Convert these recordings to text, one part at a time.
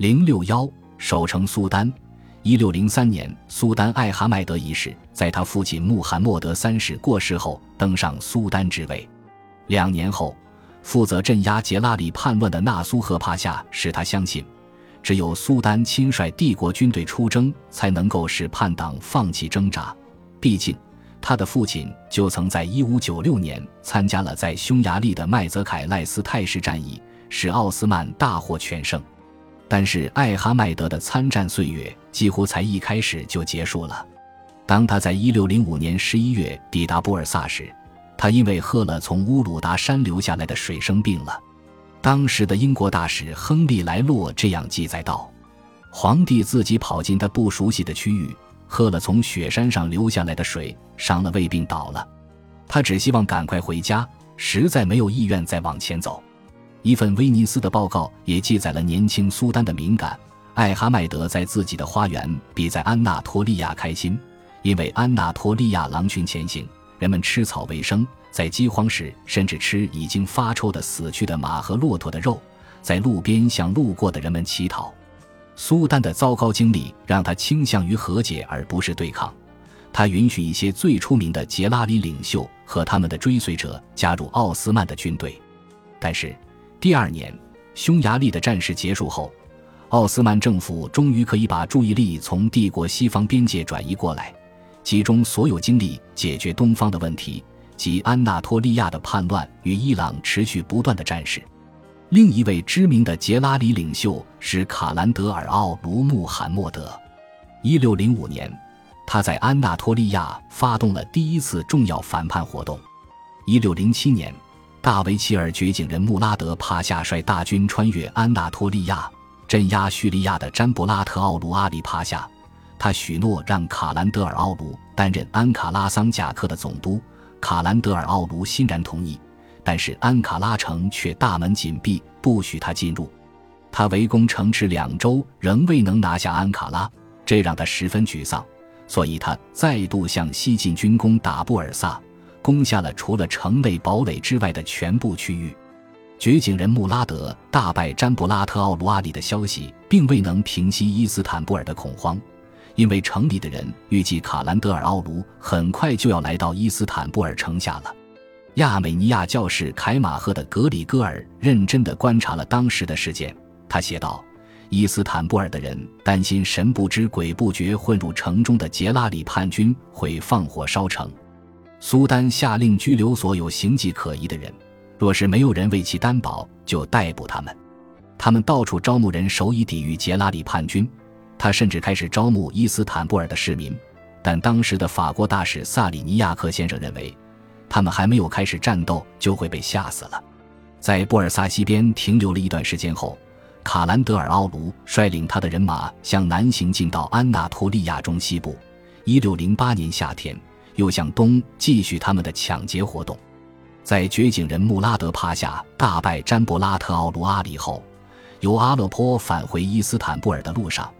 零六幺守城苏丹。一六零三年，苏丹艾哈迈德一世在他父亲穆罕默德三世过世后登上苏丹之位。两年后，负责镇压杰拉里叛乱的纳苏赫帕夏使他相信，只有苏丹亲率帝国军队出征，才能够使叛党放弃挣扎。毕竟，他的父亲就曾在一五九六年参加了在匈牙利的麦泽凯赖斯泰士战役，使奥斯曼大获全胜。但是艾哈迈德的参战岁月几乎才一开始就结束了。当他在一六零五年十一月抵达布尔萨时，他因为喝了从乌鲁达山流下来的水生病了。当时的英国大使亨利莱洛这样记载道：“皇帝自己跑进他不熟悉的区域，喝了从雪山上流下来的水，伤了胃病倒了。他只希望赶快回家，实在没有意愿再往前走。”一份威尼斯的报告也记载了年轻苏丹的敏感。艾哈迈德在自己的花园比在安纳托利亚开心，因为安纳托利亚狼群前行，人们吃草为生，在饥荒时甚至吃已经发臭的死去的马和骆驼的肉，在路边向路过的人们乞讨。苏丹的糟糕经历让他倾向于和解而不是对抗，他允许一些最出名的杰拉里领袖和他们的追随者加入奥斯曼的军队，但是。第二年，匈牙利的战事结束后，奥斯曼政府终于可以把注意力从帝国西方边界转移过来，集中所有精力解决东方的问题及安纳托利亚的叛乱与伊朗持续不断的战事。另一位知名的杰拉里领袖是卡兰德尔奥卢穆罕默德。一六零五年，他在安纳托利亚发动了第一次重要反叛活动。一六零七年。大维齐尔掘井人穆拉德帕夏率大军穿越安纳托利亚，镇压叙利亚的詹布拉特奥卢阿里帕夏。他许诺让卡兰德尔奥卢担任安卡拉桑贾克的总督。卡兰德尔奥卢欣然同意，但是安卡拉城却大门紧闭，不许他进入。他围攻城池两周，仍未能拿下安卡拉，这让他十分沮丧。所以他再度向西进军攻打布尔萨。攻下了除了城内堡垒之外的全部区域，掘井人穆拉德大败詹布拉特奥卢阿里的消息，并未能平息伊斯坦布尔的恐慌，因为城里的人预计卡兰德尔奥卢很快就要来到伊斯坦布尔城下了。亚美尼亚教士凯马赫的格里戈尔认真地观察了当时的事件，他写道：“伊斯坦布尔的人担心神不知鬼不觉混入城中的杰拉里叛军会放火烧城。”苏丹下令拘留所有形迹可疑的人，若是没有人为其担保，就逮捕他们。他们到处招募人手以抵御杰拉里叛军。他甚至开始招募伊斯坦布尔的市民，但当时的法国大使萨里尼亚克先生认为，他们还没有开始战斗就会被吓死了。在布尔萨西边停留了一段时间后，卡兰德尔奥卢率领他的人马向南行进到安纳托利亚中西部。一六零八年夏天。又向东继续他们的抢劫活动，在掘井人穆拉德帕夏大败詹布拉特奥卢阿里后，由阿勒颇返回伊斯坦布尔的路上，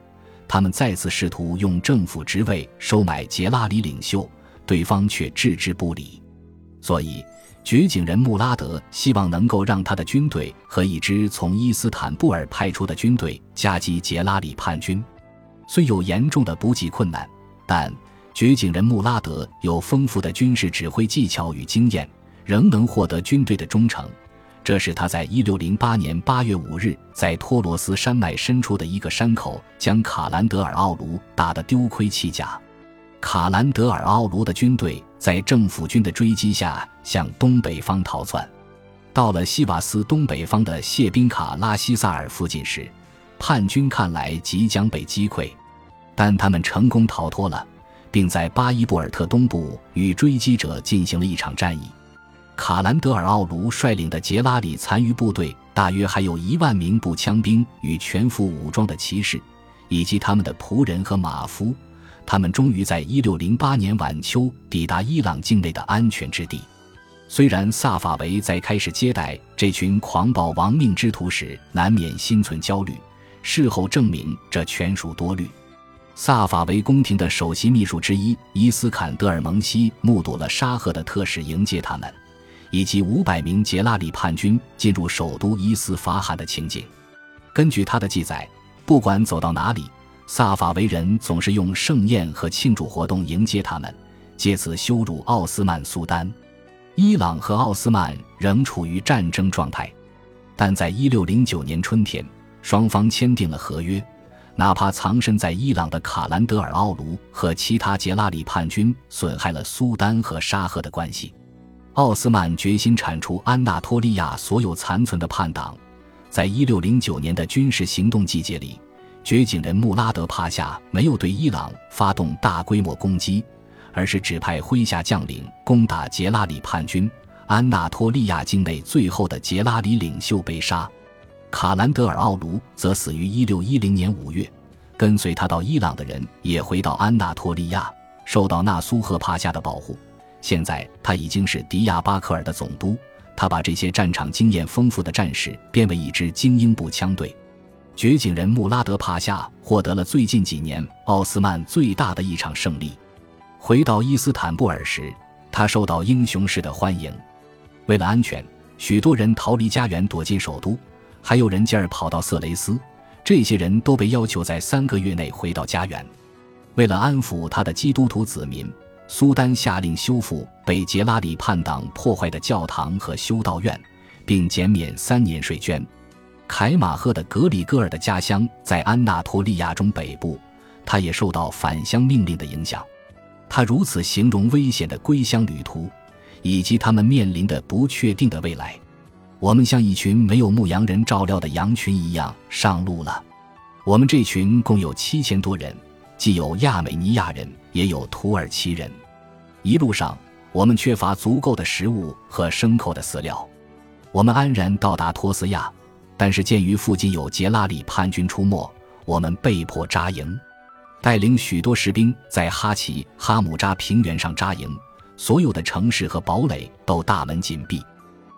他们再次试图用政府职位收买杰拉里领袖，对方却置之不理。所以，掘井人穆拉德希望能够让他的军队和一支从伊斯坦布尔派出的军队夹击杰拉里叛军。虽有严重的补给困难，但。掘井人穆拉德有丰富的军事指挥技巧与经验，仍能获得军队的忠诚，这是他在1608年8月5日在托罗斯山脉深处的一个山口将卡兰德尔奥卢打得丢盔弃甲。卡兰德尔奥卢的军队在政府军的追击下向东北方逃窜，到了西瓦斯东北方的谢宾卡拉西萨尔附近时，叛军看来即将被击溃，但他们成功逃脱了。并在巴伊布尔特东部与追击者进行了一场战役。卡兰德尔奥卢率领的杰拉里残余部队大约还有一万名步枪兵与全副武装的骑士，以及他们的仆人和马夫。他们终于在1608年晚秋抵达伊朗境内的安全之地。虽然萨法维在开始接待这群狂暴亡命之徒时难免心存焦虑，事后证明这全属多虑。萨法维宫廷的首席秘书之一伊斯坎德尔蒙西目睹了沙赫的特使迎接他们，以及五百名杰拉里叛军进入首都伊斯法罕的情景。根据他的记载，不管走到哪里，萨法维人总是用盛宴和庆祝活动迎接他们，借此羞辱奥斯曼苏丹。伊朗和奥斯曼仍处于战争状态，但在一六零九年春天，双方签订了合约。哪怕藏身在伊朗的卡兰德尔奥卢和其他杰拉里叛军损害了苏丹和沙赫的关系，奥斯曼决心铲除安纳托利亚所有残存的叛党。在一六零九年的军事行动季节里，掘井人穆拉德帕夏没有对伊朗发动大规模攻击，而是指派麾下将领攻打杰拉里叛军。安纳托利亚境内最后的杰拉里领袖被杀。卡兰德尔奥卢则死于一六一零年五月，跟随他到伊朗的人也回到安纳托利亚，受到纳苏赫帕夏的保护。现在他已经是迪亚巴克尔的总督，他把这些战场经验丰富的战士编为一支精英步枪队。掘井人穆拉德帕夏获得了最近几年奥斯曼最大的一场胜利。回到伊斯坦布尔时，他受到英雄式的欢迎。为了安全，许多人逃离家园，躲进首都。还有人进而跑到色雷斯，这些人都被要求在三个月内回到家园。为了安抚他的基督徒子民，苏丹下令修复被杰拉里叛党破坏的教堂和修道院，并减免三年税捐。凯马赫的格里戈尔的家乡在安纳托利亚中北部，他也受到返乡命令的影响。他如此形容危险的归乡旅途，以及他们面临的不确定的未来。我们像一群没有牧羊人照料的羊群一样上路了。我们这群共有七千多人，既有亚美尼亚人，也有土耳其人。一路上，我们缺乏足够的食物和牲口的饲料。我们安然到达托斯亚，但是鉴于附近有杰拉里叛军出没，我们被迫扎营，带领许多士兵在哈奇哈姆扎平原上扎营。所有的城市和堡垒都大门紧闭。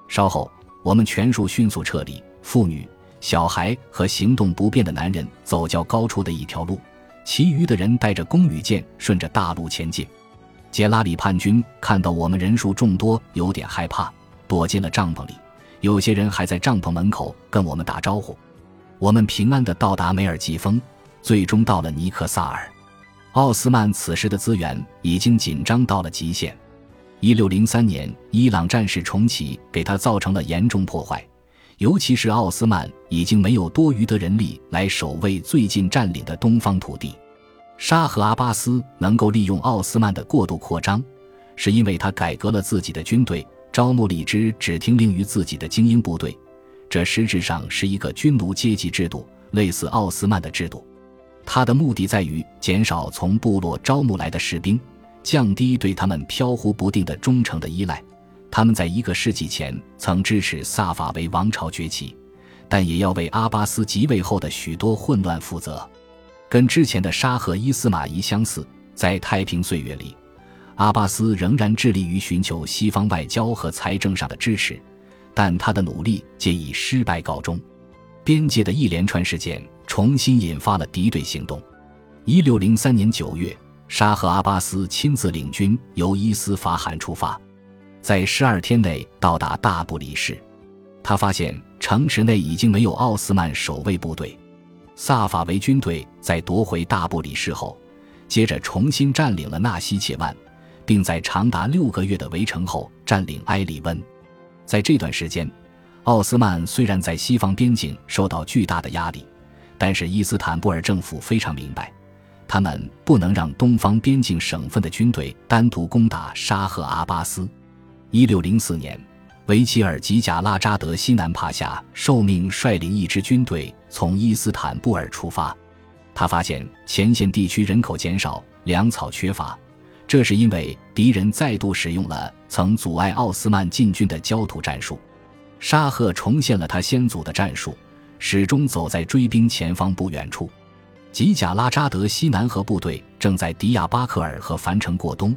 稍后。我们全数迅速撤离，妇女、小孩和行动不便的男人走较高处的一条路，其余的人带着弓与箭顺着大路前进。杰拉里叛军看到我们人数众多，有点害怕，躲进了帐篷里。有些人还在帐篷门口跟我们打招呼。我们平安地到达梅尔季峰，最终到了尼克萨尔。奥斯曼此时的资源已经紧张到了极限。一六零三年，伊朗战事重启，给他造成了严重破坏。尤其是奥斯曼已经没有多余的人力来守卫最近占领的东方土地。沙赫阿巴斯能够利用奥斯曼的过度扩张，是因为他改革了自己的军队，招募了一支只听令于自己的精英部队。这实质上是一个军奴阶级制度，类似奥斯曼的制度。他的目的在于减少从部落招募来的士兵。降低对他们飘忽不定的忠诚的依赖。他们在一个世纪前曾支持萨法维王朝崛起，但也要为阿巴斯即位后的许多混乱负责。跟之前的沙赫伊斯玛仪相似，在太平岁月里，阿巴斯仍然致力于寻求西方外交和财政上的支持，但他的努力皆以失败告终。边界的一连串事件重新引发了敌对行动。一六零三年九月。沙赫阿巴斯亲自领军由伊斯法罕出发，在十二天内到达大布里士。他发现城池内已经没有奥斯曼守卫部队。萨法维军队在夺回大布里士后，接着重新占领了纳西切万，并在长达六个月的围城后占领埃里温。在这段时间，奥斯曼虽然在西方边境受到巨大的压力，但是伊斯坦布尔政府非常明白。他们不能让东方边境省份的军队单独攻打沙赫阿巴斯。一六零四年，维齐尔吉贾拉扎德西南帕夏受命率领一支军队从伊斯坦布尔出发。他发现前线地区人口减少，粮草缺乏，这是因为敌人再度使用了曾阻碍奥斯曼进军的焦土战术。沙赫重现了他先祖的战术，始终走在追兵前方不远处。吉贾拉扎德西南河部队正在迪亚巴克尔和樊城过冬，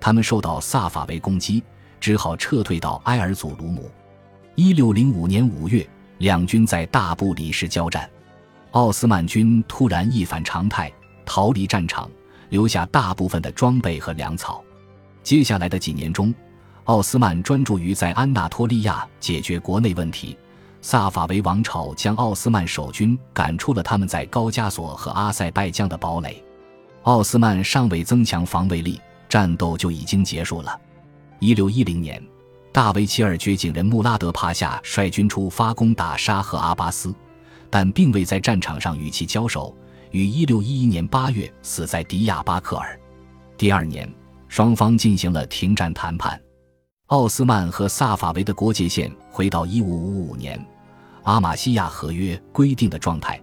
他们受到萨法维攻击，只好撤退到埃尔祖鲁姆。一六零五年五月，两军在大布里什交战，奥斯曼军突然一反常态，逃离战场，留下大部分的装备和粮草。接下来的几年中，奥斯曼专注于在安纳托利亚解决国内问题，萨法维王朝将奥斯曼守军赶出了他们在高加索和阿塞拜疆的堡垒。奥斯曼尚未增强防卫力，战斗就已经结束了。一六一零年，大维齐尔掘井人穆拉德帕夏率军出发攻打沙赫阿巴斯，但并未在战场上与其交手，于一六一一年八月死在迪亚巴克尔。第二年，双方进行了停战谈判。奥斯曼和萨法维的国界线回到一五五五年阿玛西亚合约规定的状态，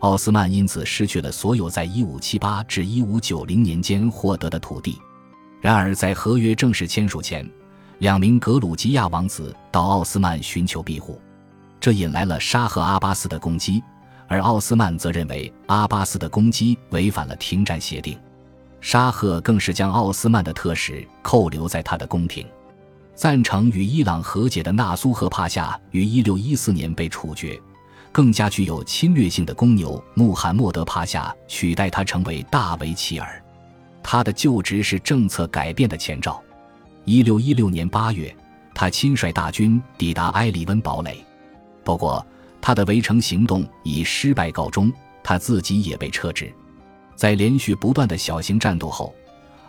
奥斯曼因此失去了所有在一五七八至一五九零年间获得的土地。然而，在合约正式签署前，两名格鲁吉亚王子到奥斯曼寻求庇护，这引来了沙赫阿巴斯的攻击，而奥斯曼则认为阿巴斯的攻击违反了停战协定。沙赫更是将奥斯曼的特使扣留在他的宫廷。赞成与伊朗和解的纳苏赫帕夏于1614年被处决，更加具有侵略性的公牛穆罕默德帕夏取代他成为大维齐尔。他的就职是政策改变的前兆。1616年8月，他亲率大军抵达埃里温堡垒，不过他的围城行动以失败告终，他自己也被撤职。在连续不断的小型战斗后。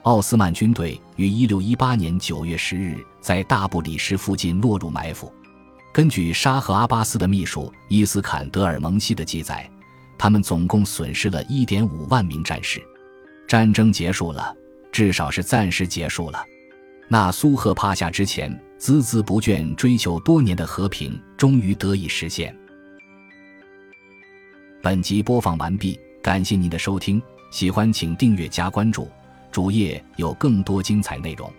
奥斯曼军队于1618年9月10日在大布里什附近落入埋伏。根据沙赫阿巴斯的秘书伊斯坎德尔蒙西的记载，他们总共损失了一点五万名战士。战争结束了，至少是暂时结束了。纳苏赫帕夏之前孜孜不倦追求多年的和平终于得以实现。本集播放完毕，感谢您的收听，喜欢请订阅加关注。主页有更多精彩内容。